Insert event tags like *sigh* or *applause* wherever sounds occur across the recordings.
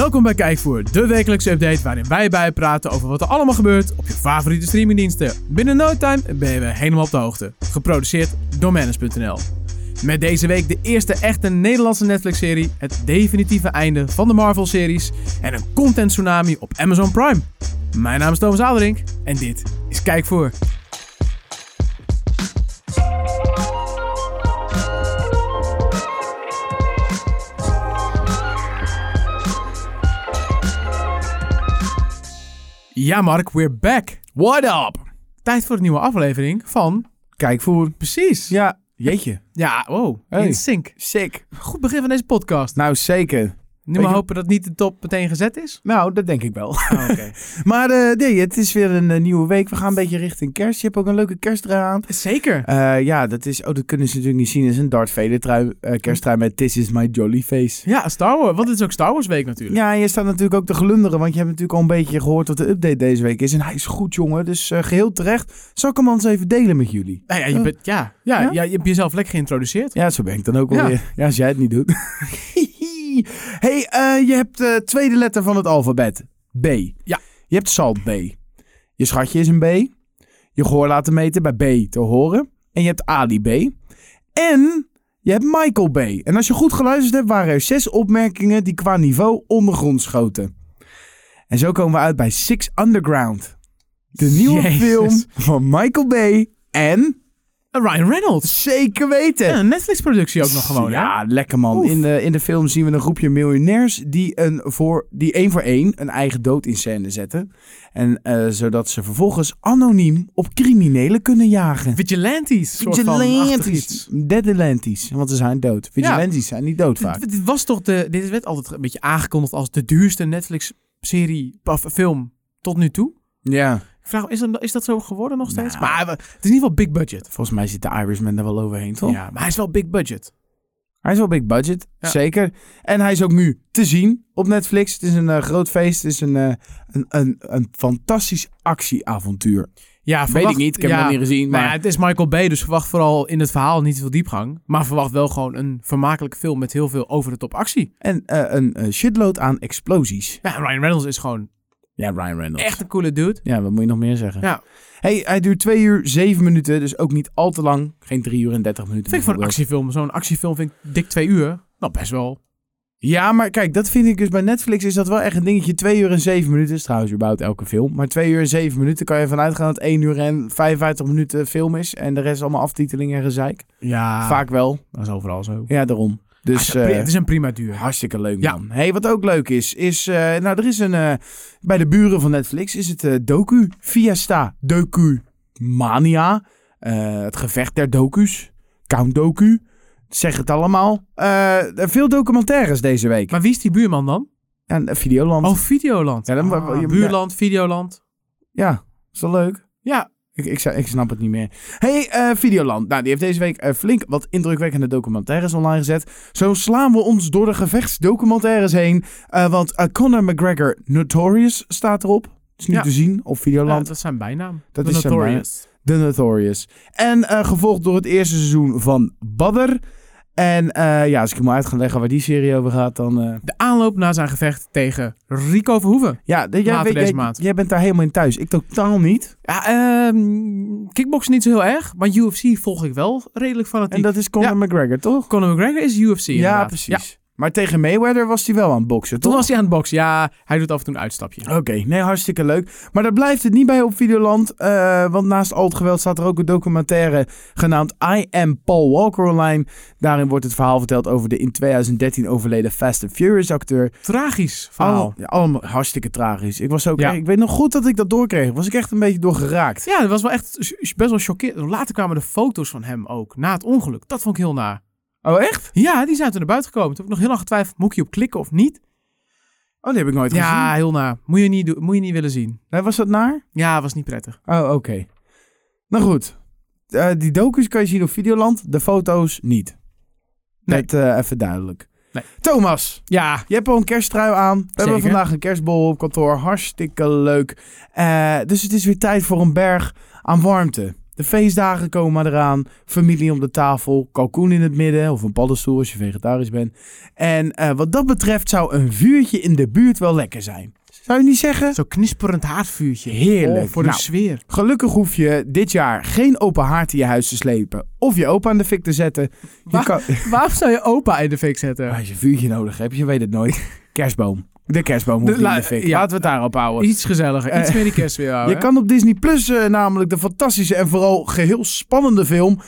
Welkom bij Kijkvoer, de wekelijkse update waarin wij bijpraten over wat er allemaal gebeurt op je favoriete streamingdiensten. Binnen no time ben je helemaal op de hoogte. Geproduceerd door Manus.nl. Met deze week de eerste echte Nederlandse Netflix-serie, het definitieve einde van de Marvel-series en een content tsunami op Amazon Prime. Mijn naam is Thomas Aderink en dit is Kijkvoer. Ja, Mark, we're back. What up? Tijd voor een nieuwe aflevering van. Kijkvoer. Precies. Ja, jeetje. Ja, wow. Hey. In sync. Sick. Goed begin van deze podcast. Nou, zeker. Nu maar hopen dat niet de top meteen gezet is. Nou, dat denk ik wel. Oh, Oké. *laughs* maar eh, nee, het is weer een eh, nieuwe week. We gaan een beetje richting kerst. Je hebt ook een leuke kersttrui aan. Zeker. Eh, ja, dat is... Oh, dat kunnen ze natuurlijk niet zien. Is een Darth Vader trui, eh, kersttrui met This is my jolly face. Ja, Star Wars. Want het is ook Star Wars week natuurlijk. Ja, en je staat natuurlijk ook te glunderen, want je hebt natuurlijk al een beetje gehoord wat de update deze week is. En hij is goed, jongen. Dus eh, geheel terecht. Zal ik hem eens even delen met jullie? Nou ja, je, bent, ja, ja, Ja? ja? je hebt jezelf lekker geïntroduceerd. Ja, zo ben ik dan ook alweer. Ja, als jij het niet doet. *laughs* hey, eh, je hebt de tweede letter van het alfabet. B. Ja. Je hebt Salt B. Je schatje is een B. Je gehoor laten meten bij B te horen. En je hebt Ali B. En je hebt Michael B. En als je goed geluisterd hebt, waren er zes opmerkingen die qua niveau ondergrond schoten. En zo komen we uit bij Six Underground. De nieuwe Jezus. film van Michael B. En Ryan Reynolds. zeker weten. Ja, een Netflix-productie ook nog gewoon, Ja, hè? lekker man. Oef. In de, in de film zien we een groepje miljonairs die, een voor, die één voor één een eigen dood in scène zetten. En eh, zodat ze vervolgens anoniem op criminelen kunnen jagen. Vigilantes. soort van achtig Vigilantes. Deadelantes, want ze zijn dood. Vigilantes zijn niet dood vaak. Dit, dit was toch de... Dit werd altijd een beetje aangekondigd als de duurste Netflix-serie of film tot nu toe. Ja, vraag, is, dat- is dat zo geworden nog steeds? Nou. maar het is in ieder geval big budget. volgens mij zit de Irishman er wel overheen, toch? Ja, maar hij is wel big budget. Hij is wel big budget, Ja. zeker. En hij is ook nu te zien op Netflix. Het is een eh, groot feest. Het is een, eh, een, een, een fantastisch actieavontuur. Ja, Weet verwacht- ik niet, ik heb ja, hem nog niet gezien. Maar Maar het is Michael Bay, dus verwacht vooral in het verhaal niet veel diepgang. Maar verwacht wel gewoon een vermakelijke film met heel veel over-de-top actie. En eh, een shitload aan explosies. Ja, Ryan Reynolds is gewoon Ja, Ryan Reynolds. echt een coole dude. Ja, wat moet je nog meer zeggen? Ja. Hey, hij duurt 2 uur 7 minuten, dus ook niet al te lang. Geen 3 uur en 30 minuten. Vind ik voor een actiefilm, zo'n actiefilm vind ik dik twee uur. Nou, best wel. Ja, maar kijk, dat vind ik dus bij Netflix is dat wel echt een dingetje. 2 uur en 7 minuten is trouwens überhaupt elke film. Maar 2 uur en 7 minuten kan je vanuit gaan dat 1 uur en 55 minuten film is. En de rest allemaal aftiteling en gezeik. Ja, Vaak wel. Dat is overal zo. Ja, daarom. Dus Dus, het eh, is een prima duur. hartstikke leuk Ja. man. Hey, wat ook leuk is, is... eh, nou, er is een... eh, bij de buren van Netflix is het eh, docu Fiesta Docu Mania. Eh, het gevecht der docu's. Count Docu. Zeg het allemaal. Eh, veel documentaires deze week. Maar wie is die buurman dan? En eh, Videoland. Oh, Videoland. Ja, dan- Ah, je- buurland, Videoland. Ja, is wel leuk. Ja, Ik, ik, ik snap het niet meer. Hey, eh, Videoland. Nou, die heeft deze week eh, flink wat indrukwekkende documentaires online gezet. Zo slaan we ons door de gevechtsdocumentaires heen. Eh, want Conor McGregor Notorious staat erop. is nu Ja. te zien op ja, Videoland. dat is zijn bijnaam. Dat The is zijn Notorious. The Notorious. En gevolgd door het eerste seizoen van Badder. En eh, ja, als ik hem maar uit ga leggen waar die serie over gaat, dan... eh, De aanloop na zijn gevecht tegen Rico Verhoeven. ja, de- jij, weet- deze jij, maand. jij bent daar helemaal in thuis. Ik totaal niet. Ja, ehm kickboksen niet zo heel erg, maar UFC volg ik wel redelijk fanatiek. En dat is Conor Ja. McGregor, toch? Conor McGregor is UFC Ja, inderdaad. precies. Maar tegen Mayweather was hij wel aan het boksen, Toen toch? was hij aan het boksen. Ja, hij doet af en toe een uitstapje. Oké, nee, hartstikke leuk. Maar daar blijft het niet bij op Videoland. eh, want naast al het geweld staat er ook een documentaire genaamd I Am Paul Walker online. Daarin wordt het verhaal verteld over de in 2013 overleden Fast and Furious acteur. Tragisch verhaal. Ja, allemaal hartstikke tragisch. Ik was ook, Ja. ik weet nog goed dat ik dat doorkreeg. Was ik echt een beetje door geraakt. Ja, dat was wel echt best wel chockerend. Later kwamen de foto's van hem ook, na het ongeluk. Dat vond ik heel naar. Oh, echt? Ja, die zijn toen naar buiten gekomen. Toen heb ik nog heel lang getwijfeld, moet ik hier op klikken of niet? Oh, die heb ik nooit Ja, gezien. heel naar. Moet je niet, doen- moet je niet willen zien. Nee, was dat naar? Ja, was niet prettig. Oh, oké. Nou goed. Eh, die docus kan je zien op Videoland. De foto's niet. Nee. Net eh, even duidelijk. Nee. Thomas, Ja, je hebt al een kersttrui aan. We hebben vandaag een kerstbol op kantoor. Hartstikke leuk. Eh, dus het is weer tijd voor een berg aan warmte. De feestdagen komen eraan. Familie om de tafel. Kalkoen in het midden. Of een paddenstoel als je vegetarisch bent. En eh, wat dat betreft zou een vuurtje in de buurt wel lekker zijn. Zou je niet zeggen? Zo'n knisperend haardvuurtje. Heerlijk. Oh, voor de Nou, sfeer. Gelukkig hoef je dit jaar geen open haard in je huis te slepen. Of je opa aan de fik te zetten. Je Waar- kan, *laughs* Waarom zou je opa in de fik zetten? als je een vuurtje nodig hebt, je weet het nooit. *laughs* Kerstboom. De kerstboom De niet in de fik. ja. Laten we het daarop houden. Iets gezelliger. Iets meer die kerstfeer houden. Je kan op Disney Plus eh, namelijk de fantastische en vooral geheel spannende film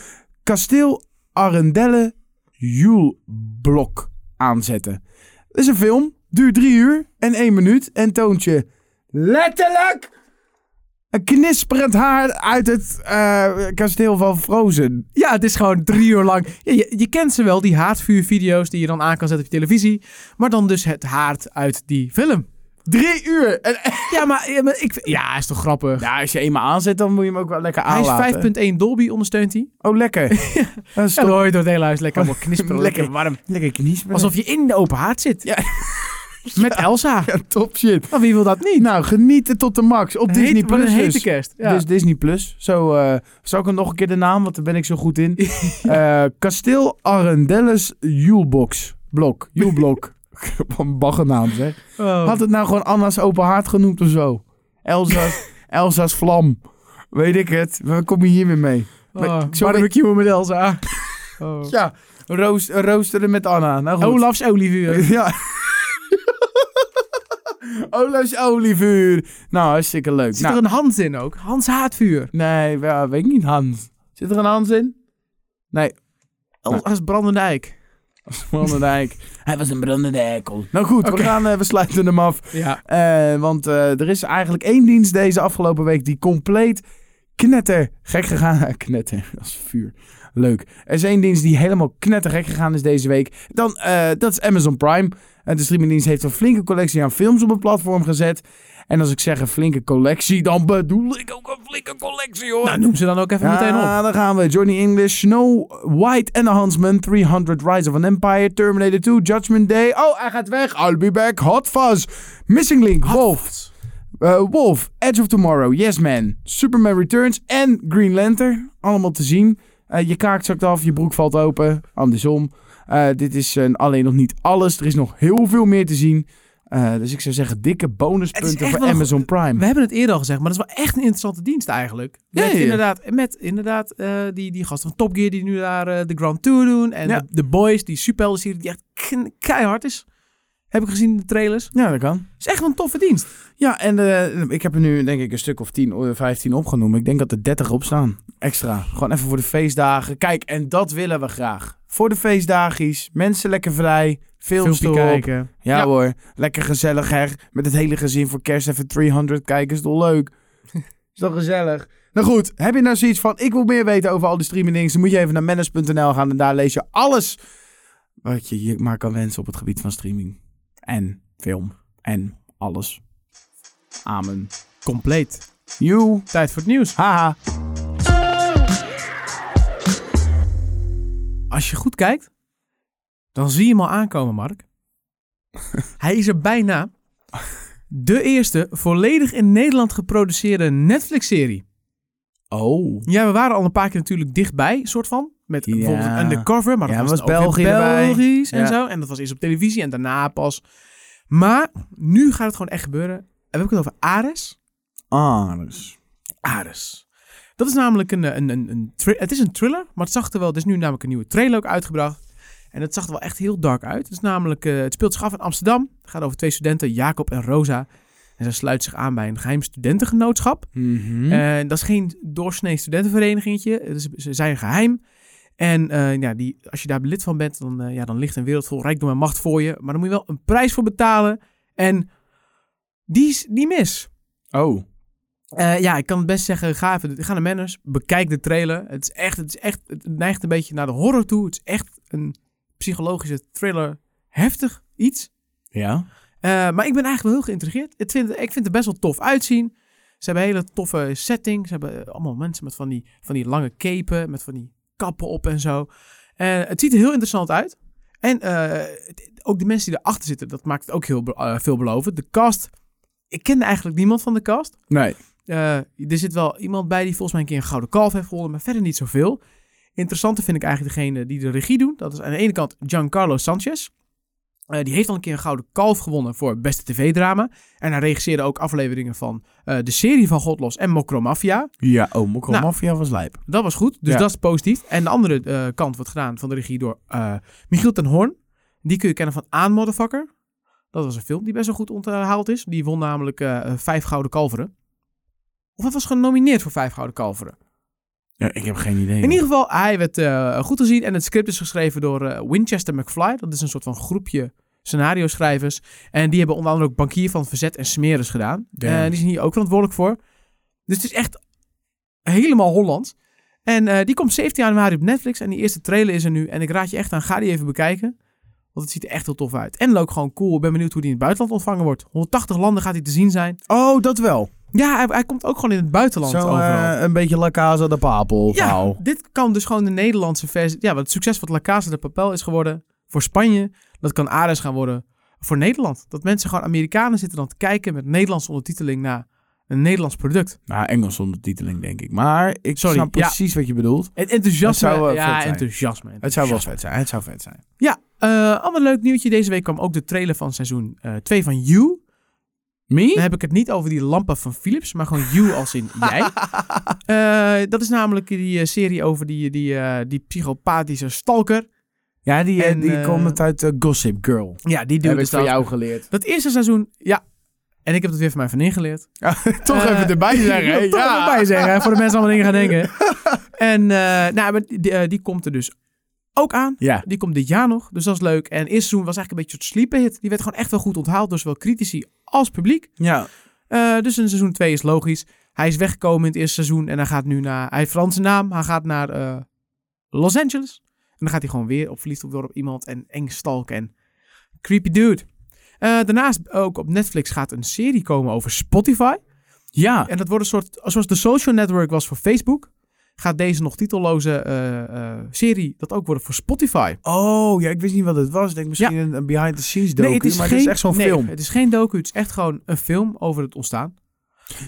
Kasteel Arendelle Juleblok aanzetten. Het is een film, duurt drie uur en één minuut en toont je letterlijk een knisperend haar uit het eh, kasteel van Frozen. Ja, het is gewoon drie uur lang. Ja, je, je kent ze wel, die haardvuurvideo's die je dan aan kan zetten op je televisie. Maar dan dus het haard uit die film. Drie uur! En, *laughs* Ja, maar, ja, maar ik, ja, is toch grappig. ja, als je eenmaal aanzet, dan moet je hem ook wel lekker Hij aanlaten. is 5.1 Dolby, ondersteunt hij. Oh, lekker. *laughs* En dan hoor je door het hele huis lekker *laughs* allemaal knisperen. Lekker. warm. lekker. Alsof je in de open haard zit. Ja. *laughs* Met Elsa. Ja, top shit. Maar wie wil dat niet? Nou, genieten tot de max. Op Disney heet- wat Plus een hete dus. kerst. Ja. Dus Disney Plus. Zo, eh zal ik hem nog een keer de naam, want daar ben ik zo goed in. *laughs* Eh Kasteel Arendelles Julebox. Blok. Julblok. *laughs* Een baggernaam zeg. Oh. Had het nou gewoon Anna's open haard genoemd of zo? Elsa's, Elsa's vlam. Weet ik het. Waar kom je hier weer mee? Oh, barbecue met Elsa. Oh. Ja, roost, roosteren met Anna. Nou goed. Olafs olievuur. Ja. *laughs* Olaf's olievuur. Nou, hartstikke leuk. Zit nou, er een Hans in ook? Hans Haatvuur. Nee, ja, weet ik niet, Hans. Zit er een Hans in? Nee, Als brandende eik. Brandendijk. *laughs* Hij was een brandende eikel. Nou goed, we, gaan, eh, we sluiten hem af. Ja. Eh, want eh, er is eigenlijk één dienst deze afgelopen week die compleet knetter gek gegaan. *laughs* knetter, als vuur. Leuk. Er is één dienst die helemaal knettergek gegaan is deze week. Dan, eh, dat is Amazon Prime. Eh, de streamingdienst heeft een flinke collectie aan films op het platform gezet. En als ik zeg een flinke collectie, dan bedoel ik ook een flinke collectie hoor. Nou, noem ze dan ook even meteen op. Ja, dan gaan we. Johnny English, Snow White and the Huntsman, 300 Rise of an Empire, Terminator 2, Judgment Day. Oh, hij gaat weg. I'll be back. Hot Fuzz. Missing Link, Wolf. eh, Wolf, Edge of Tomorrow, Yes Man, Superman Returns en Green Lantern. Allemaal te zien. Eh, je kaart zakt af, je broek valt open. Andersom. Eh, dit is eh, alleen nog niet alles. Er is nog heel veel meer te zien. Dus ik zou zeggen, dikke bonuspunten voor Amazon Prime. We hebben het eerder al gezegd, maar dat is wel echt een interessante dienst eigenlijk. Met Ja, ja, ja. inderdaad, met inderdaad die, die gasten van Top Gear die nu daar de Grand Tour doen. En de, de Boys, die superhelden-serie die echt keihard is. Heb ik gezien in de trailers. Ja, dat kan. is echt wel een toffe dienst. Ja, en eh, ik heb er nu denk ik een stuk of 10, of 15 opgenomen. Ik denk dat er 30 op staan. Extra. Gewoon even voor de feestdagen. Kijk, en dat willen we graag. Voor de feestdagies. Mensen lekker vrij. Films kijken. Ja, Ja. hoor. Lekker gezellig hè. Met het hele gezin voor kerst even 300 kijken. Is toch leuk? *laughs* is toch gezellig? Nou goed, heb je nou zoiets van... Ik wil meer weten over al die streamingdingen. Dan moet je even naar manage.nl gaan. En daar lees je alles wat je je maar kan wensen op het gebied van streaming. En film. En alles. Amen. Compleet. Tijd voor het nieuws. Haha. *laughs* Als je goed kijkt, dan zie je hem al aankomen, Mark. *laughs* Hij is er bijna. De eerste volledig in Nederland geproduceerde Netflix-serie. Oh. Ja, we waren al een paar keer natuurlijk dichtbij, soort van. Met Ja. bijvoorbeeld Undercover, maar dat Ja, was, was België. Belgisch en Ja. zo. En dat was eerst op televisie en daarna pas. Maar nu gaat het gewoon echt gebeuren. En we hebben het over Ares. Dus. Ares. Dat is namelijk een, een, een, een het is een thriller, maar het zag er wel, er is nu namelijk een nieuwe trailer ook uitgebracht. En het zag er wel echt heel dark uit. Het, is namelijk, eh, het speelt zich af in Amsterdam. Het gaat over twee studenten, Jacob en Rosa. En zij sluiten zich aan bij een geheim studentengenootschap. Mhm. En dat is geen doorsnee studentenverenigingetje. Ze zijn geheim. En eh, ja, die, als je daar lid van bent, dan, eh, ja, dan ligt een wereld vol rijkdom en macht voor je. Maar dan moet je wel een prijs voor betalen. En die is niet mis. oh. Eh, ja, ik kan het best zeggen, ga, even, ga naar Manners, bekijk de trailer. Het is echt, het is echt, het neigt een beetje naar de horror toe. Het is echt een psychologische thriller, heftig iets. Ja. Eh, maar ik ben eigenlijk wel heel geïntrigeerd. Het vind, ik vind het er best wel tof uitzien. Ze hebben een hele toffe setting. Ze hebben allemaal mensen met van die, van die lange capen, met van die kappen op en zo. En het ziet er heel interessant uit. En eh, ook de mensen die erachter zitten, dat maakt het ook heel eh, veelbelovend. De cast, ik kende eigenlijk niemand van de cast. Nee. Er zit wel iemand bij die volgens mij een keer een gouden kalf heeft gewonnen, maar verder niet zoveel. Interessanter vind ik eigenlijk degene die de regie doen. Dat is aan de ene kant Giancarlo Sanchez. Eh, die heeft al een keer een gouden kalf gewonnen voor beste tv-drama. En hij regisseerde ook afleveringen van eh, de serie van Godlos en Mokro Mafia. Ja, oh, Mokro Nou. Mafia was lijp. Dat was goed, dus Ja. dat is positief. En de andere eh, kant wordt gedaan van de regie door Michiel ten Hoorn. Die kun je kennen van Aan Motherfucker. Dat was een film die best wel goed onthaald is. Die won namelijk vijf gouden kalveren. Of hij was genomineerd voor vijf gouden kalveren. Ja, ik heb geen idee. In ieder geval, hij werd eh, goed gezien. En het script is geschreven door eh, Winchester McFly. Dat is een soort van groepje scenario schrijvers. En die hebben onder andere ook Bankier van Verzet en Smeres gedaan. Eh, die zijn hier ook verantwoordelijk voor. Dus het is echt helemaal Holland. En die komt 17 januari op Netflix. En die eerste trailer is er nu. En ik raad je echt aan, ga die even bekijken. Want het ziet er echt heel tof uit. En ook gewoon cool. Ik ben benieuwd hoe die in het buitenland ontvangen wordt. 180 landen gaat hij te zien zijn. Oh, dat wel. Ja, hij, hij komt ook gewoon in het buitenland Zo overal. eh, een beetje La Casa de Papel Ja, dit kan dus gewoon de Nederlandse versie. Ja, wat het succes wat La Casa de Papel is geworden voor Spanje, dat kan Ares gaan worden voor Nederland. Dat mensen gewoon Amerikanen zitten dan te kijken met Nederlandse ondertiteling naar een Nederlands product. Nou, Engels ondertiteling denk ik. Maar ik Sorry, snap ja. precies wat je bedoelt. Het enthousiasme. Het zou, eh, ja, enthousiasme. Het zou wel vet zijn. Het zou vet zijn. Ja, eh ander leuk nieuwtje. Deze week kwam ook de trailer van seizoen 2 van You. Dan Me? heb ik het niet over die lampen van Philips, maar gewoon You als in *laughs* jij. Eh, dat is namelijk die eh, serie over die, die, eh, die psychopathische stalker. Ja, die, En, die komt uit Gossip Girl. Ja, die Heb ik van jou geleerd. Dat eerste seizoen, ja. En ik heb het weer van mijn vriendin geleerd. Toch Eh, even erbij zeggen. ja, toch Ja. erbij zeggen, voor de mensen allemaal dingen gaan denken. *laughs* en nou, die komt er dus ook aan. Ja. Die komt dit jaar nog, dus dat is leuk. En eerste seizoen was eigenlijk een beetje een soort sleeper hit. Die werd gewoon echt wel goed onthaald door zowel critici als publiek. Ja. Eh, dus een seizoen 2 is logisch. Hij is weggekomen in het eerste seizoen en hij gaat nu naar... Hij heeft Franse naam, hij gaat naar eh, Los Angeles. En dan gaat hij gewoon weer op verliefd worden op iemand en eng stalken en creepy dude. Eh, daarnaast ook op Netflix gaat een serie komen over Spotify. Ja. En dat wordt een soort, zoals de social network was voor Facebook, gaat deze nog titelloze eh, eh, serie dat ook worden voor Spotify. Oh, ja, ik wist niet wat het was. Ik denk misschien een, een behind the scenes docu, maar het is echt zo'n nee, film. Het is geen docu, het is echt gewoon een film over het ontstaan.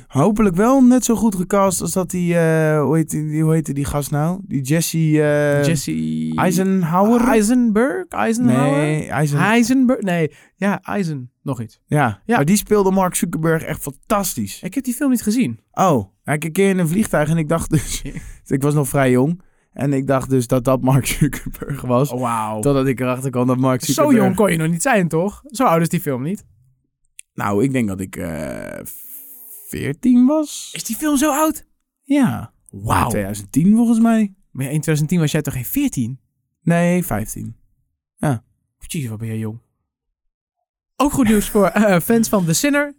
Hopelijk wel net zo goed gecast als dat die, eh, hoe, heet die hoe heette die gast nou? Die Jesse, eh, Jesse Eisenhower? Eisenberg? Eisenhower? Nee, Eisen... Heisenberg? Nee, ja, Eisen. Nog iets. Ja. Ja. maar die speelde Mark Zuckerberg echt fantastisch. Ik heb die film niet gezien. Oh, ik een keer in een vliegtuig en ik dacht dus... *laughs* *laughs* ik was nog vrij jong. En ik dacht dus dat dat Mark *laughs* Zuckerberg was. Oh, wauw. Totdat ik erachter kwam dat Mark Zo Zuckerberg... jong kon je nog niet zijn, toch? Zo oud is die film niet. Nou, ik denk dat ik eh 14 was. Is die film zo oud? Ja. Wauw. 2010 volgens mij. Maar ja, in 2010 was jij toch geen 14? Nee, 15. Jezus, wat ben jij jong. Ook goed nieuws voor eh, fans van The Sinner. *laughs*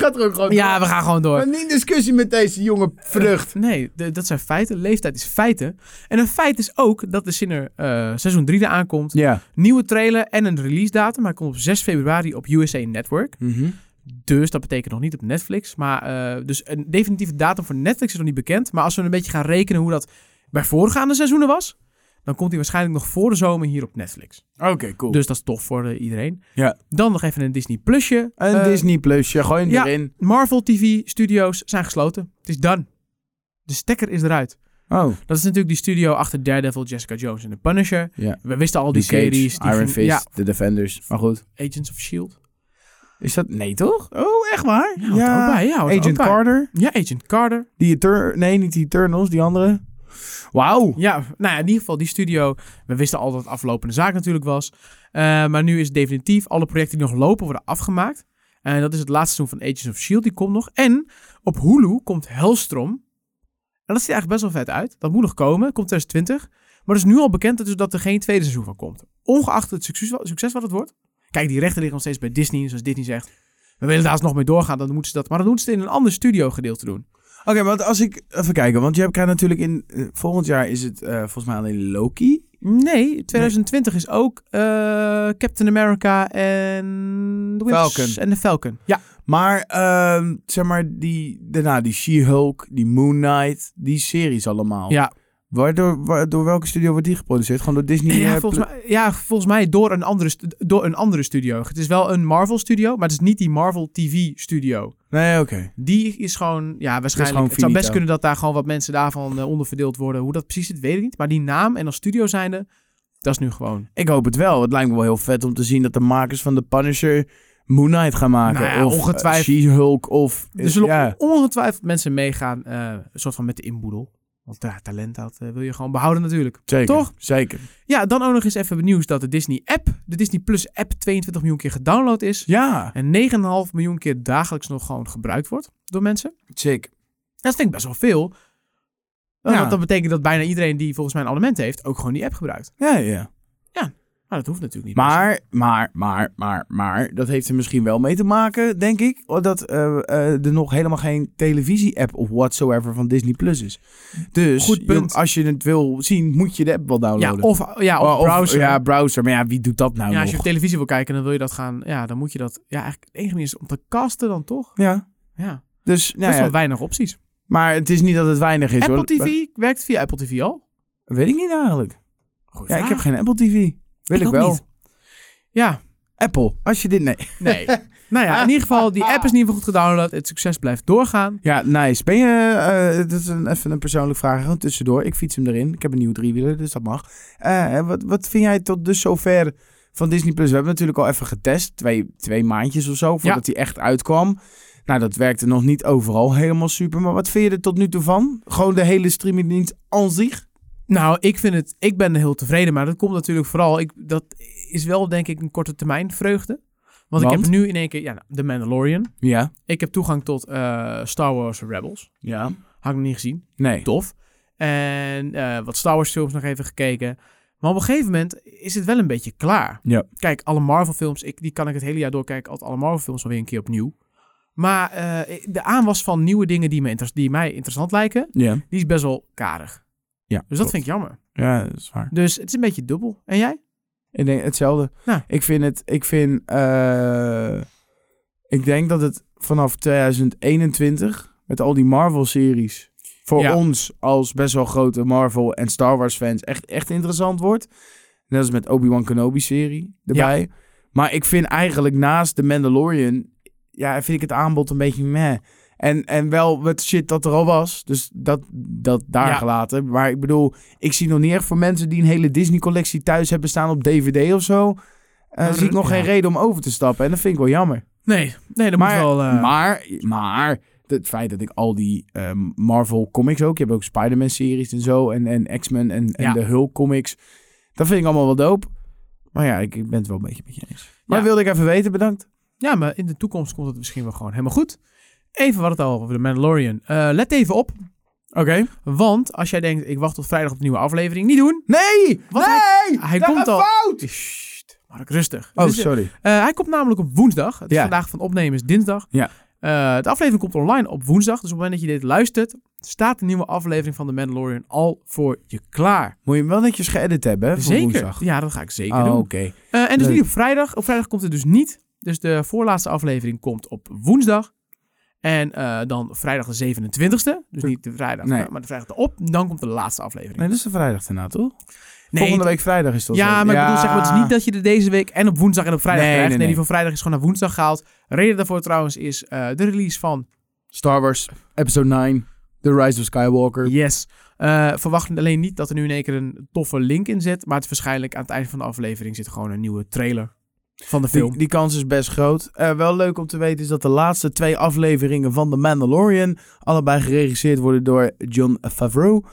Gaat er ook gewoon Ja, we gaan gewoon door. Maar niet in discussie met deze jonge vrucht. Nee, de- dat zijn feiten. Leeftijd is feiten. En een feit is ook dat The Sinner eh, seizoen 3 eraan komt. Ja. Nieuwe trailer en een release datum. Hij komt op 6 februari op USA Network. Dus dat betekent nog niet op Netflix. Maar eh, dus een definitieve datum voor Netflix is nog niet bekend. Maar als we een beetje gaan rekenen hoe dat bij voorgaande seizoenen was, dan komt hij waarschijnlijk nog voor de zomer hier op Netflix. Oké, cool. Dus dat is tof voor eh, iedereen. Ja. Dan nog even een Disney Plusje. een Eh, Disney Plusje, gooi hem ja. erin. Marvel TV studios zijn gesloten. Het is done. De stekker is eruit. Oh. Dat is natuurlijk die studio achter Daredevil, Jessica Jones en The Punisher. Ja. We wisten al die Cage, series. Die Iron Fist, Ja, The Defenders. Maar goed. Agents of S.H.I.E.L.D. Is dat... Nee, toch? Oh, echt waar? Ja, hoort ook bij, ja, hoort ook Agent bij. Carter. Ja, Agent Carter. Die Eter... Nee, niet die Eternals, die andere. Wauw. Ja, nou ja, in ieder geval die studio. We wisten al dat het aflopende zaak natuurlijk was. Eh, maar nu is het definitief. Alle projecten die nog lopen worden afgemaakt. En dat is het laatste seizoen van Agents of S.H.I.E.L.D. Die komt nog. En op Hulu komt Hellstrom. En dat ziet er eigenlijk best wel vet uit. Dat moet nog komen. Komt 2020. Maar het is nu al bekend dat, dus dat er geen tweede seizoen van komt. Ongeacht het succes, succes wat het wordt. Kijk, die rechten liggen nog steeds bij Disney. Zoals Disney zegt. We willen daar nog mee doorgaan. Dan moeten ze dat. Maar dan moeten ze het in een ander studio gedeelte doen. Oké, want als ik... Even kijken, want je hebt natuurlijk in... eh, volgend jaar is het eh, volgens mij alleen Loki. Nee, 2020 is ook eh, Captain America en de Winter Falcon. en de Falcon. Ja, Maar, ehm, zeg maar, die, daarna die She-Hulk, die Moon Knight, die series allemaal. ja. Waardoor, waar- door welke studio wordt die geproduceerd? Gewoon door Disney? Ja, eh, volgens mij, ja, volgens mij door een, andere, door een andere studio. Het is wel een Marvel studio, maar het is niet die Marvel TV studio. Nee, oké. Die is gewoon, ja, waarschijnlijk. gewoon het zou best kunnen dat daar gewoon wat mensen daarvan eh, onderverdeeld worden. Hoe dat precies zit, weet ik niet. Maar die naam en als studio zijnde, dat is nu gewoon. Ik hoop het wel. Het lijkt me wel heel vet om te zien dat de makers van The Punisher Moon Knight gaan maken. Nou ja, of ongetwijfeld. eh, She-Hulk of... Er zullen ja. ongetwijfeld mensen meegaan, een soort van met de inboedel. Want ja, talent dat eh, wil je gewoon behouden natuurlijk. Zeker, Toch? Zeker. Ja, dan ook nog eens even nieuws dat de Disney app, de Disney Plus app 22 miljoen keer gedownload is. Ja, En 9,5 miljoen keer dagelijks nog gewoon gebruikt wordt door mensen. sick. Dat vind ik best wel veel. Ja. Want dat betekent dat bijna iedereen die volgens mij een abonnement heeft, ook gewoon die app gebruikt. Ja, ja. Maar dat hoeft natuurlijk niet. Maar, maar, maar, maar, maar, dat heeft er misschien wel mee te maken, denk ik, dat eh, eh, er nog helemaal geen televisie-app of whatsoever van Disney Plus is. Dus Goed punt. je- als je het wil zien, moet je de app wel ja, downloaden. of, ja, of Oh, browser. ja, browser. Maar ja, wie doet dat nou Ja, als je op televisie wil kijken, dan wil je dat gaan. Ja, dan moet je dat. Ja, eigenlijk de enige manier is om te casten dan toch? Ja, Ja. dus, nou ja, wel weinig opties. maar het is niet dat het weinig is, Apple hoor. TV werkt via Apple TV al. Weet ik niet eigenlijk. Goeie Ja, ik heb geen Apple TV. Wil ik, wel. niet. Ja, Apple, als je dit... Nee. nee. *laughs* nou ja, in ieder geval, die app is in ieder geval goed gedownload. Het succes blijft doorgaan. Ja, nice. Ben je... eh dat is een, even een persoonlijke vraag. Gewoon tussendoor. Ik fiets hem erin. Ik heb een nieuwe driewieler, dus dat mag. Eh, wat, wat vind jij tot dus zover van Disney+. Plus? We hebben natuurlijk al even getest. Twee, twee maandjes of zo, voordat hij echt uitkwam. Nou, dat werkte nog niet overal helemaal super. Maar wat vind je er tot nu toe van? Gewoon de hele streamingdienst aan zich? Nou, ik vind het, ik ben er heel tevreden, maar dat komt natuurlijk vooral, ik, dat is wel denk ik een korte termijn vreugde. Want, ik heb nu in één keer, ja, nou, The Mandalorian. Ja. Ik heb toegang tot eh, Star Wars Rebels. Ja. Had ik nog niet gezien. Nee. Tof. En eh, wat Star Wars films nog even gekeken. Maar op een gegeven moment is het wel een beetje klaar. Ja. Kijk, alle Marvel films, ik, die kan ik het hele jaar doorkijken. Altijd alle Marvel films alweer een keer opnieuw. Maar eh, de aanwas van nieuwe dingen die, me die mij interessant lijken, Ja. die is best wel karig. Ja. Dus dat vind ik jammer. Ja, dat is waar. Dus het is een beetje dubbel. En jij? Ik denk hetzelfde. Nou. Ik vind het, ik vind, eh, ik denk dat het vanaf 2021 met al die Marvel-series voor Ja. ons als best wel grote Marvel en Star Wars fans echt, echt interessant wordt. Net als met Obi-Wan Kenobi-serie erbij. Maar ik vind eigenlijk naast The Mandalorian, ja, vind ik het aanbod een beetje meh. En, en wel met shit dat er al was. Dus dat, dat daar Ja. gelaten. Maar ik bedoel, ik zie nog niet echt voor mensen die een hele Disney-collectie thuis hebben staan op DVD of zo. eh, Maar, zie ik nog ja. geen reden om over te stappen. En dat vind ik wel jammer. Nee, nee dat Maar, moet wel... eh, maar, maar het feit dat ik al die eh, Marvel comics ook... Je hebt ook Spider-Man-series en zo. En, en X-Men en, en Ja. de Hulk comics. Dat vind ik allemaal wel dope. Maar ja, ik, ik ben het wel een beetje met je eens. Maar wilde ik even weten, bedankt. Ja, maar in de toekomst komt het misschien wel gewoon helemaal goed. Even wat het al over de Mandalorian. Eh, let even op, Oké. want als jij denkt, ik wacht tot vrijdag op de nieuwe aflevering, niet doen. Nee! Nee! hij Dat komt al- fout! Sst, Mark, rustig. Oh, sorry. eh, hij komt namelijk op woensdag. Het is Ja. vandaag van opnemen is dinsdag. Ja. Eh, de aflevering komt online op woensdag. Dus op het moment dat je dit luistert, staat de nieuwe aflevering van The Mandalorian al voor je klaar. Moet je hem wel netjes geëdit hebben, hè, voor zeker. woensdag. Ja, dat ga ik zeker Oh, doen. oké. En dus Leuk. niet op vrijdag. Op vrijdag komt het dus niet. Dus de voorlaatste aflevering komt op woensdag. En eh, dan vrijdag de 27e. Dus niet de vrijdag, Nee. maar de vrijdag erop. Dan komt de laatste aflevering. Nee, dat is de vrijdag daarna, toch? Nee, Volgende week vrijdag is dat ja, zo. maar ik bedoel, zeg maar, het is niet dat je er deze week en op woensdag en op vrijdag Nee, krijgt. nee, die van vrijdag is gewoon naar woensdag gehaald. Reden daarvoor trouwens is eh, de release van Star Wars Episode 9, The Rise of Skywalker. Yes. Eh verwacht alleen niet dat er nu in één keer een toffe link in zit. Maar het is waarschijnlijk aan het einde van de aflevering zit gewoon een nieuwe trailer van de film. Die, die kans is best groot. Eh, wel leuk om te weten is dat de laatste twee afleveringen van The Mandalorian allebei geregisseerd worden door John Favreau.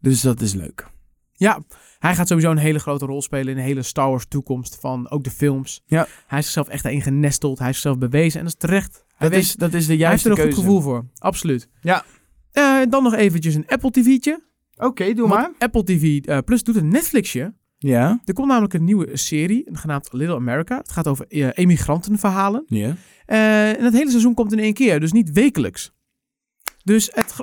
Dus dat is leuk. Ja, hij gaat sowieso een hele grote rol spelen in de hele Star Wars toekomst van ook de films. Ja. Hij is zichzelf echt daarin genesteld. Hij is zichzelf bewezen en dat is terecht. Hij, Dat weet- is, dat is de hij heeft juiste er een keuze. goed gevoel voor. Absoluut. Ja. Eh, dan nog eventjes een Apple TV'tje. Oké, doe Want maar. Apple TV eh, Plus doet een Netflixje. Ja. Er komt namelijk een nieuwe serie, genaamd Little America. Het gaat over eh, emigrantenverhalen. Ja. Eh, en het hele seizoen komt in één keer, dus niet wekelijks. Dus het,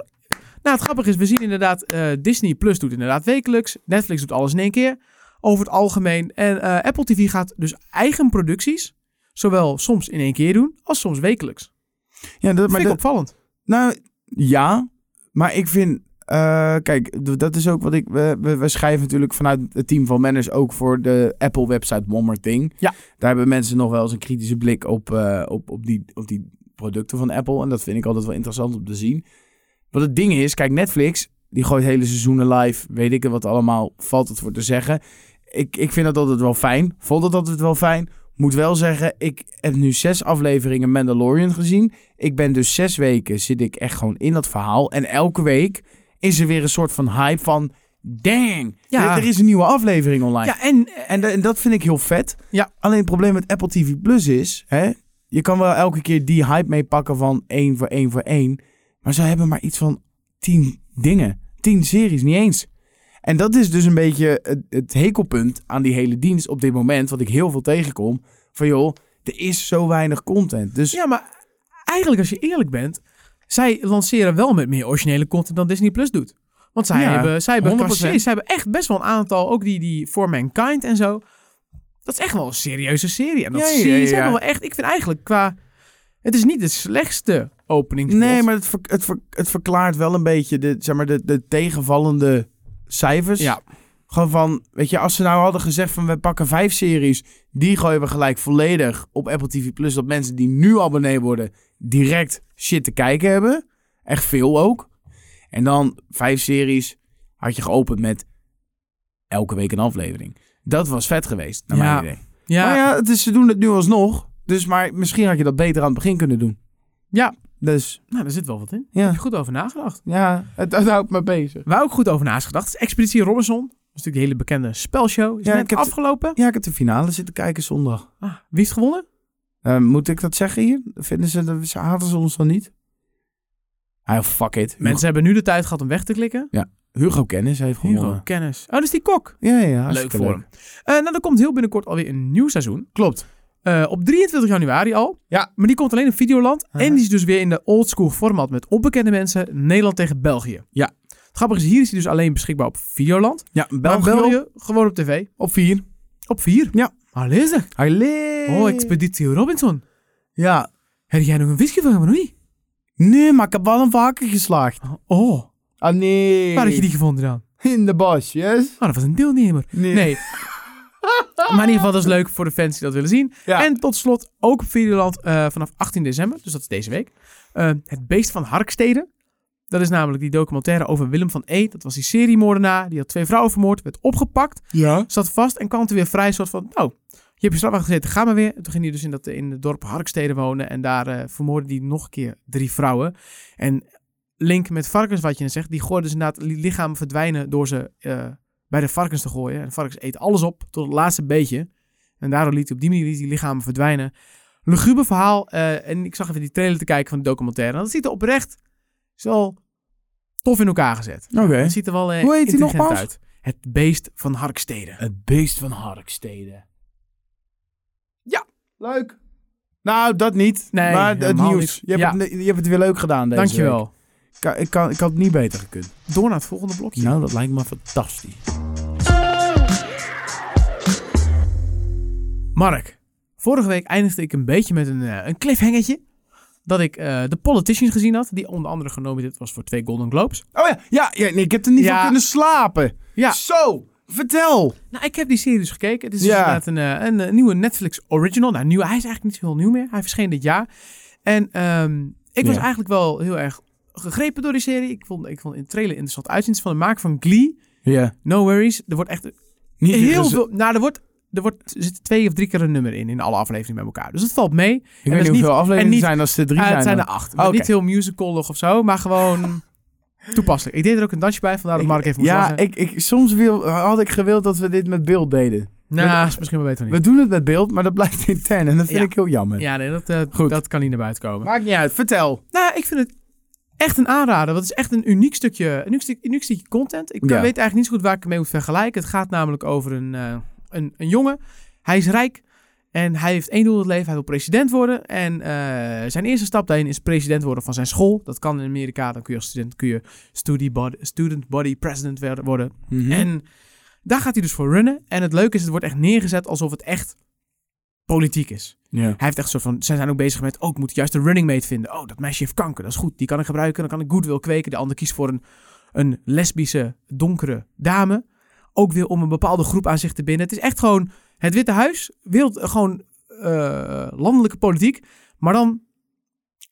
nou, het grappige is, we zien inderdaad, eh, Disney Plus doet inderdaad wekelijks. Netflix doet alles in één keer, over het algemeen. En Apple TV gaat dus eigen producties, zowel soms in één keer doen, als soms wekelijks. ja dat, Maar maar vind ik opvallend. nou, ja. Maar ik vind eh, kijk, dat is ook wat ik... We, we, we schrijven natuurlijk vanuit het team van Manners ook voor de Apple-website One More Thing. Ja. Daar hebben mensen nog wel eens een kritische blik op, eh, op, op, die, op die producten van Apple. En dat vind ik altijd wel interessant om te zien. Wat het ding is, kijk, Netflix, die gooit hele seizoenen live. Weet ik wat allemaal, valt het voor te zeggen. Ik, ik vind dat altijd wel fijn. Vond het altijd wel fijn. Moet wel zeggen, ik heb nu zes afleveringen Mandalorian gezien. Ik ben dus zes weken, zit ik echt gewoon in dat verhaal. En elke week is er weer een soort van hype van... Dang, Ja. er, er is een nieuwe aflevering online. Ja, en en dat vind ik heel vet. Ja. Alleen het probleem met Apple TV Plus is... Hè, je kan wel elke keer die hype meepakken van één voor één voor één. Maar ze hebben maar iets van tien dingen. Tien series, niet eens. En dat is dus een beetje het, het hekelpunt aan die hele dienst op dit moment. Wat ik heel veel tegenkom. Van joh, er is zo weinig content. Dus Ja, maar eigenlijk als je eerlijk bent, zij lanceren wel met meer originele content dan Disney Plus doet. Want zij Ja, hebben, zij hebben, 100%. qua series, zij hebben echt best wel een aantal, ook die, die For Mankind en zo. Dat is echt wel een serieuze serie. En dat Ja, ja, zie je ze wel echt, ik vind eigenlijk qua, het is niet de slechtste openingsplot. nee, maar het, ver- het, ver- het verklaart wel een beetje de, zeg maar, de, de tegenvallende cijfers. Ja, Gewoon van, weet je, als ze nou hadden gezegd van we pakken vijf series, die gooien we gelijk volledig op Apple TV Plus, dat mensen die nu abonnee worden direct shit te kijken hebben. Echt veel ook. En dan vijf series had je geopend met elke week een aflevering. Dat was vet geweest, naar Ja. mijn idee. ja, Maar ja, het is, ze doen het nu alsnog. Dus maar misschien had je dat beter aan het begin kunnen doen. Ja. Dus nou daar zit wel wat in. Heb ja, je goed over nagedacht. ja het, het houdt me bezig. Waar ook goed over nagedacht is Expeditie Robinson. Dat is natuurlijk die hele bekende spelshow. Is Ja, net ik heb de- afgelopen. Ja, ik heb de finale zitten kijken zondag. Ah, wie heeft gewonnen? Eh, moet ik dat zeggen hier? Vinden ze, dat- ze haten ze ons dan niet? Ah, fuck it. Hugo, Mensen hebben nu de tijd gehad om weg te klikken. Hugo Kennis heeft Hugo, gewonnen. kennis. Oh, dat is die kok. Ja, ja, Leuk voor hem. Eh, nou, er komt heel binnenkort alweer een nieuw seizoen. Klopt. Eh, op 23 januari al. Ja. Maar die komt alleen in Videoland. En die is dus weer in de oldschool format met onbekende mensen. Nederland tegen België. Ja. Het grappige is, hier is hij dus alleen beschikbaar op Videoland. Ja, België, België gewoon op tv. op vier. Op 4. Ja. Allee zeg. Allee. Oh, Expeditie Robinson. Ja. Heb jij nog een visje van hem, of niet? Nee, maar ik heb wel een varken geslaagd. Oh, Ah, nee. waar heb je die gevonden dan? In de bos, yes? Oh, dat was een deelnemer. Nee. Nee. maar in ieder geval, dat is leuk voor de fans die dat willen zien. Ja. En tot slot, ook op Videoland eh, vanaf 18 december, dus dat is deze week. eh, het Beest van Harkstede. Dat is namelijk die documentaire over Willem van E. Dat was die seriemoordenaar. Die had twee vrouwen vermoord, werd opgepakt, Ja. zat vast en kwam er weer vrij. Soort van, oh, je hebt je straf gezeten, ga maar weer. En toen ging hij dus in, dat, in het dorp Harkstede wonen. En daar eh, vermoordde hij nog een keer drie vrouwen. En link met varkens, wat je net zegt, die gooiden dus inderdaad li- lichamen verdwijnen door ze eh, bij de varkens te gooien. En de varkens eten alles op tot het laatste beetje. En daardoor liet hij op die manier die lichamen verdwijnen. Luguber verhaal. eh, en ik zag even die trailer te kijken van de documentaire. En dat ziet er oprecht zo tof in elkaar gezet. Oké. Het ziet er wel eh, Hoe heet die intelligent nogmaals? uit. Het beest van Harkstede. Het beest van Harkstede. Ja, leuk. Nou, dat niet. Nee, maar het nieuws. niet. Je, hebt Ja. het, je hebt het weer leuk gedaan deze Dankjewel. week. Ik, kan- ik, kan, ik had het niet beter gekund. Door naar het volgende blokje. Nou, dat lijkt me fantastisch. Mark, vorige week eindigde ik een beetje met een, eh, een cliffhangertje. Dat ik eh The Politicians gezien had. Die onder andere genomineerd was voor twee Golden Globes. Oh ja, ja, ja nee, ik heb er niet Ja. van kunnen slapen. Ja. Zo, vertel. Nou, ik heb die serie dus gekeken. Het is dus inderdaad een, eh, een, eh, nieuwe Netflix original. Nou, nieuw, hij is eigenlijk niet zo heel nieuw meer. Hij verscheen dit jaar. En ehm, ik was eigenlijk wel heel erg gegrepen door die serie. Ik vond, ik vond in de trailer interessant uitzien. Het is van de maak van Glee. Ja. No worries. Er wordt echt Niet heel ges- veel... Nou, er wordt... Er, wordt, er zit twee of drie keer een nummer in, in alle afleveringen met elkaar. Dus het valt mee. Ik dat weet niet hoeveel afleveringen niet- er zijn als er drie zijn. het zijn er acht. Oké. Niet heel musicalig of zo, maar gewoon *laughs* toepasselijk. Ik deed er ook een dansje bij, vandaar dat Mark even moest ja, lachen. ik, ik, soms wil, had ik gewild dat we dit met beeld deden. Nou, is misschien wel beter niet. We doen het met beeld, maar dat blijft *laughs* intern. En dat vind Ja. ik heel jammer. Ja, nee, dat, eh, Goed. dat kan niet naar buiten komen. Maakt niet uit, vertel. Nou, ik vind het echt een aanrader. Want het is echt een uniek stukje, een uniek, stuk- uniek stukje content. Ik eh, Ja. weet eigenlijk niet zo goed waar ik het mee moet vergelijken. Het gaat namelijk over een, eh, een, een jongen. Hij is rijk en hij heeft één doel in het leven. Hij wil president worden. En eh, zijn eerste stap daarin is president worden van zijn school. Dat kan in Amerika. Dan kun je als student kun je studie body, student body president worden. Mhm. En daar gaat hij dus voor runnen. En het leuke is, het wordt echt neergezet alsof het echt politiek is. ja. Hij heeft echt zo van, zij zijn ook bezig met, oh, ik moet juist een running mate vinden. Oh, dat meisje heeft kanker, dat is goed. Die kan ik gebruiken, dan kan ik goodwill kweken. De ander kiest voor een, een lesbische, donkere dame. Ook weer om een bepaalde groep aan zich te binden. Het is echt gewoon het Witte Huis, wereld, gewoon eh, landelijke politiek, maar dan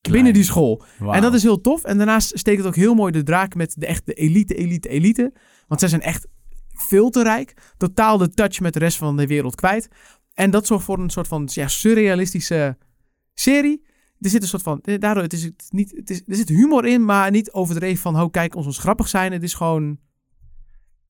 binnen die school. En dat is heel tof. En daarnaast steekt het ook heel mooi de draak met de echte elite, elite, elite. Want zij zijn echt veel te rijk. Totaal de touch met de rest van de wereld kwijt. En dat zorgt voor een soort van ja, surrealistische serie. Er zit een soort van. Daardoor het is het niet. Het is, er zit humor in, maar niet overdreven van. Oh, kijk, ons ons grappig zijn. Het is gewoon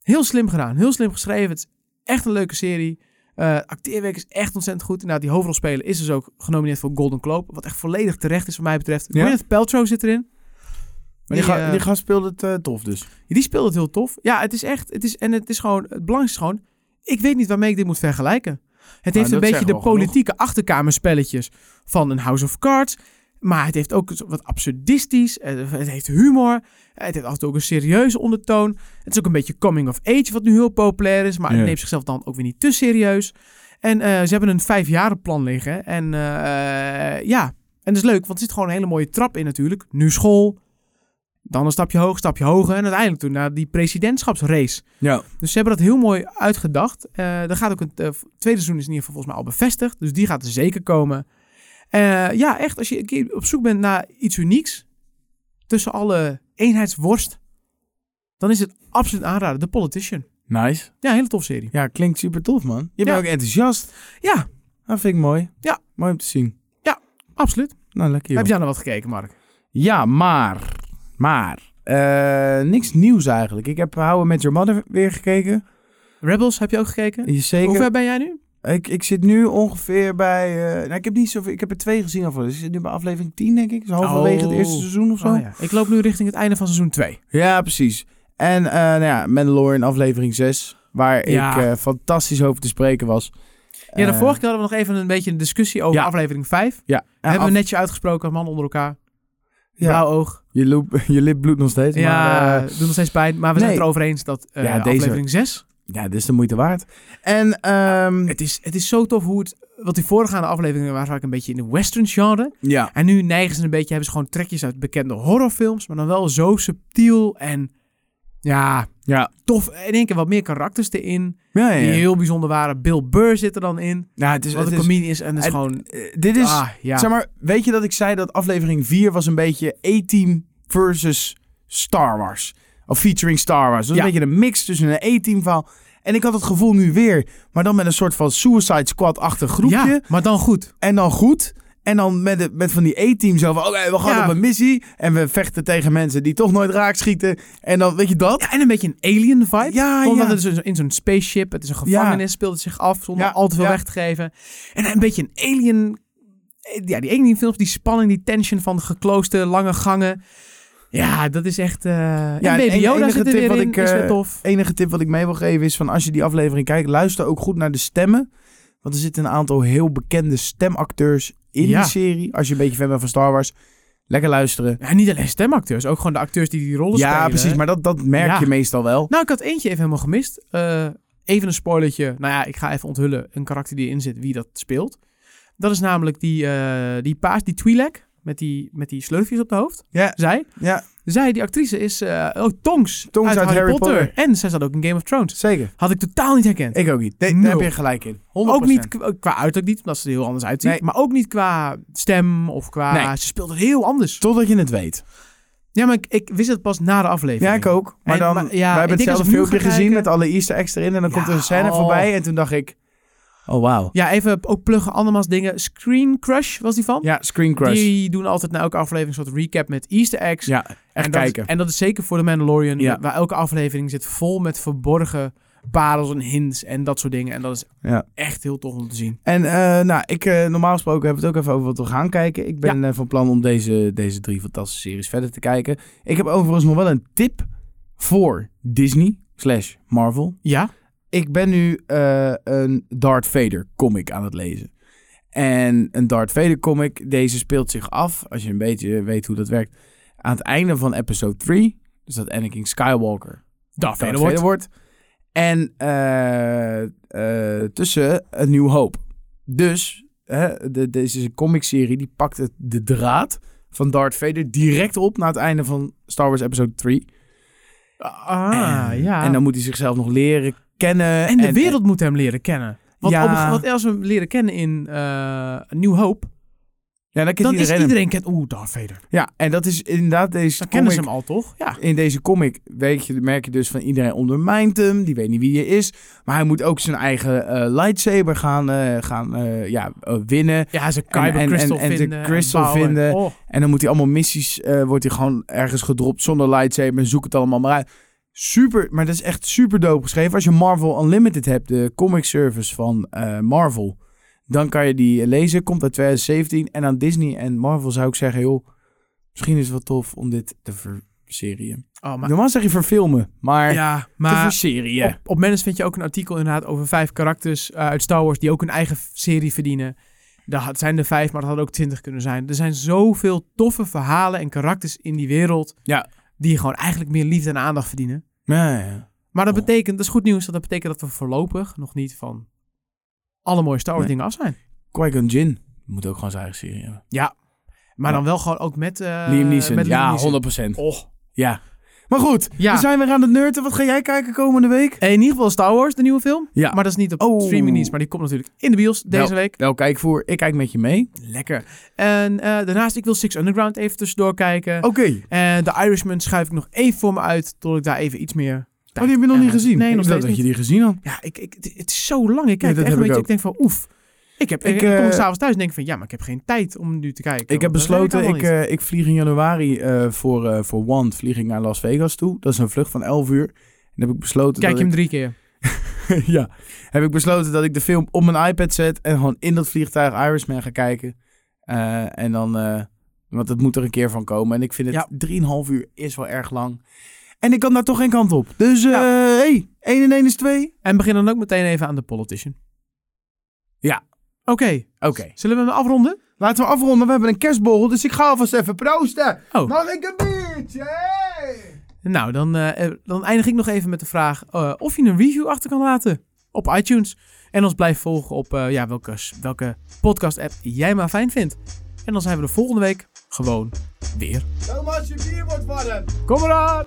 heel slim gedaan. Heel slim geschreven. Het is echt een leuke serie. Eh acteerwerk is echt ontzettend goed. Nou, die hoofdrolspeler is dus ook genomineerd voor Golden Globe. Wat echt volledig terecht is, wat mij betreft. Ja? Gwyneth Paltrow zit erin. Maar die, die, ga- die gast speelde het eh, tof dus. Die speelt het heel tof. Ja, het is echt. Het is, en het is gewoon. Het belangrijkste is gewoon. Ik weet niet waarmee ik dit moet vergelijken. Het heeft dat een beetje de genoeg. politieke achterkamerspelletjes van een House of Cards. Maar het heeft ook wat absurdistisch. Het heeft humor. Het heeft af en toe ook een serieuze ondertoon. Het is ook een beetje coming of age, wat nu heel populair is. Maar Ja. het neemt zichzelf dan ook weer niet te serieus. En eh, ze hebben een vijfjarenplan liggen. En eh, ja, en dat is leuk, want er zit gewoon een hele mooie trap in natuurlijk. Nu school. Dan een stapje hoog, stapje hoger. En uiteindelijk toen naar die presidentschapsrace. Ja. Dus ze hebben dat heel mooi uitgedacht. Eh er gaat ook een tweede seizoen is in ieder geval volgens mij al bevestigd. Dus die gaat er zeker komen. Eh, ja, echt. Als je een keer op zoek bent naar iets unieks. Tussen alle eenheidsworst. Dan is het absoluut aanraden. The Politician. Nice. Ja, hele tof serie. Ja, klinkt super tof man. Je bent Ja. ook enthousiast. Ja, Dat vind ik mooi. Ja. Mooi om te zien. absoluut. Nou, lekker joh. Heb jij nou wat gekeken, Mark? Ja, maar. Maar. eh, niks nieuws eigenlijk. Ik heb How I Met Your Mother weer gekeken. Rebels heb je ook gekeken? Zeker. Hoe ver ben jij nu? Ik, ik zit nu ongeveer bij... eh, nou, ik heb niet zoveel... Ik heb er twee gezien al voor. Dus ik zit nu bij aflevering 10, denk ik. Dus halverwege het Oh. eerste seizoen of zo. Oh, ja. Ik loop nu richting het einde van seizoen 2. Ja, precies. En eh nou ja, Mandalorian aflevering 6. Waar Ja. ik eh, fantastisch over te spreken was. Ja, de vorige keer hadden we nog even een beetje een discussie over Ja. aflevering 5. Ja. hebben af- we netjes uitgesproken, man onder elkaar. Ja. Oog. je, loop, *laughs* je lip bloedt nog steeds. Ja, Maar, doet nog steeds pijn. Maar we zijn het erover eens dat Ja, deze- aflevering 6... ja, dit is de moeite waard. En ehm, Het is, het is zo tof hoe het... Want die voorgaande afleveringen waren vaak een beetje in de western genre. ja, En nu neigen ze een beetje... Hebben ze gewoon trekjes uit bekende horrorfilms. Maar dan wel zo subtiel en... Ja, ja. tof. In één keer wat meer karakters erin. Ja, ja, Die heel bijzonder waren. Bill Burr zit er dan in. Ja, het is, Wat het een comedie is. En dat is het- gewoon... eh, dit is, ah, zeg maar, weet je dat ik zei dat aflevering 4 was een beetje A-Team versus Star Wars. Of featuring Star Wars. Dus Ja. een beetje een mix tussen een A-Team verhaal. En ik had het gevoel nu weer, maar dan met een soort van Suicide Squad-achtig groepje. Ja, maar dan goed. En dan goed. En dan met, de, met van die A-team zo van, oké, we gaan Ja. op een missie. En we vechten tegen mensen die toch nooit raak schieten. En dan, weet je dat? Ja, en een beetje een alien vibe. Ja, Omdat ja. het dus in zo'n spaceship, het is een gevangenis, speelt het zich af zonder al te veel weg te geven. En een beetje een alien, ja, die alien films, die spanning, die tension van de lange gangen. Ja, dat is echt, eh ja, en Baby Yoda enige zit tip wat ik, is eh, tof. enige tip wat ik mee wil geven is van als je die aflevering kijkt, luister ook goed naar de stemmen. Want er zitten een aantal heel bekende stemacteurs in Ja. die serie. Als je een beetje fan bent van Star Wars, lekker luisteren. Ja, niet alleen stemacteurs, ook gewoon de acteurs die die rollen spelen. Ja, precies. Maar dat, dat merk Ja. je meestal wel. Nou, ik had eentje even helemaal gemist. Eh, even een spoilertje. Nou ja, ik ga even onthullen een karakter die erin zit, wie dat speelt. Dat is namelijk die, die paas, die Twi'lek, met die, met die slurfjes op de hoofd. Ja, Zij. ja Zij, die actrice, is eh oh, Tonks, Tonks uit Harry Potter. En zij zat ook in Game of Thrones. zeker. Had ik totaal niet herkend. Ik ook niet. Nee, daar heb je gelijk in. 100%. ook niet qua, uiterlijk niet, omdat ze er heel anders uitziet. Nee. Maar ook niet qua stem of qua... Nee. Ze speelt het heel anders. Totdat je het weet. Ja, maar ik, ik wist het pas na de aflevering. Ja, ik ook. Maar En- dan, maar ja, wij ik hebben hetzelfde filmpje gezien met alle easter eggs erin. En dan Ja, komt er een scène oh. voorbij. En toen dacht ik, oh wauw. Ja, even ook pluggen andermans dingen. Screen Crush was die van? Ja, Screen Crush. Die doen altijd na elke aflevering een soort recap met easter eggs. Ja, echt en dat, kijken. Is, en dat is zeker voor de Mandalorian. Ja. Waar elke aflevering zit vol met verborgen parels en hints en dat soort dingen. En dat is Ja. echt heel tof om te zien. En eh, nou, ik, eh, normaal gesproken hebben we het ook even over wat we gaan kijken. Ik ben eh, van plan om deze, deze drie fantastische series verder te kijken. Ik heb overigens nog wel een tip voor Disney slash Marvel. Ja? Ik ben nu eh, een Darth Vader comic aan het lezen. En een Darth Vader comic, deze speelt zich af, als je een beetje weet hoe dat werkt, aan het einde van episode 3. Dus dat Anakin Skywalker Darth Darth Vader wordt. En eh, eh, tussen een nieuw hoop. Dus hè, de, deze comicserie die pakt het, de draad van Darth Vader direct op na het einde van Star Wars Episode 3. Ah, ja. En dan moet hij zichzelf nog leren kennen. En de wereld moet hem leren kennen. Want, Ja. op, want als we hem leren kennen in eh New Hope, Ja, dan, dan is iedereen hem. iedereen kent... Oeh, Darth Vader. Ja, en dat is inderdaad deze Dan kennen ze comic- hem al, toch? Ja. In deze comic weet je, merk je dus van iedereen ondermijnt hem. Die weet niet wie hij is. Maar hij moet ook zijn eigen eh, lightsaber gaan, eh, gaan ja, winnen. Ja, ze En- Kyber en- Crystal en de vinden. crystal vinden. Oh. En dan moet hij allemaal missies, wordt hij gewoon ergens gedropt zonder lightsaber. En zoek het allemaal maar uit. Super, maar dat is echt super dope geschreven. Als je Marvel Unlimited hebt, de comic service van eh, Marvel, dan kan je die lezen. Komt uit 2017. En aan Disney en Marvel zou ik zeggen, joh, misschien is het wel tof om dit te verserien. Oh, maar, Normaal zeg je verfilmen, maar, ja, te maar verserien. op, op Manus vind je ook een artikel inderdaad over vijf karakters eh, uit Star Wars die ook een eigen serie verdienen. Dat had- zijn er vijf, maar dat hadden ook twintig kunnen zijn. Er zijn zoveel toffe verhalen en karakters in die wereld Ja. die gewoon eigenlijk meer liefde en aandacht verdienen. Ja, ja. Maar dat Oh. betekent, dat is goed nieuws, dat, dat betekent dat we voorlopig nog niet van alle mooie Star Wars Nee. dingen af zijn. Qui-Gon Jinn moet ook gewoon zijn eigen serie hebben. Maar Ja. dan wel gewoon ook met... eh, Liam Neeson, met Liam ja, Neeson. 100%. Oh. Ja. Maar goed, Ja. we zijn weer aan het nerden. Wat ga jij kijken komende week? In ieder geval Star Wars, de nieuwe film. Ja. Maar dat is niet op Oh. streaming dienst, maar die komt natuurlijk in de bios deze week. Wel, kijk voor. Ik kijk met je mee. Lekker. En eh, daarnaast, ik wil Six Underground even tussendoor kijken. Oké. En The Irishman schuif ik nog even voor me uit, tot ik daar even iets meer... Oh, die heb je nog niet gezien? Nee, nog ik steeds dat je die gezien had. Ja, ik, ik, het, is zo lang. Ik kijk dat echt een ik beetje, ik ook. denk van oef. Ik, heb, ik, Ik, ik kom eh, s'avonds thuis en denk van ja, maar ik heb geen tijd om nu te kijken. Ik heb besloten, ik, niet. eh, ik vlieg in januari eh, voor, voor Want vlieg ik naar Las Vegas toe. Dat is een vlucht van 11 uur. En heb ik besloten Kijk je hem drie *laughs* keer. ik, ja, heb ik besloten dat ik de film op mijn iPad zet en gewoon in dat vliegtuig Irishman ga kijken. En dan, want het moet er een keer van komen. En ik vind het 3,5 uur is wel erg lang. En ik kan daar toch geen kant op. Dus, Ja. hey, 1 en 1 is 2. En begin dan ook meteen even aan The Politician. Ja. Oké, oké. Zullen we hem afronden? Laten we afronden. We hebben een kerstbol, dus ik ga alvast even proosten. Oh. Mag ik een biertje? Nou, dan, eh, eh, dan eindig ik nog even met de vraag eh, of je een review achter kan laten op iTunes. En ons blijft volgen op ja, welke, welke podcast-app jij maar fijn vindt. En dan zijn we de volgende week gewoon weer. Thomas, je bier wordt warm. Kom eraan!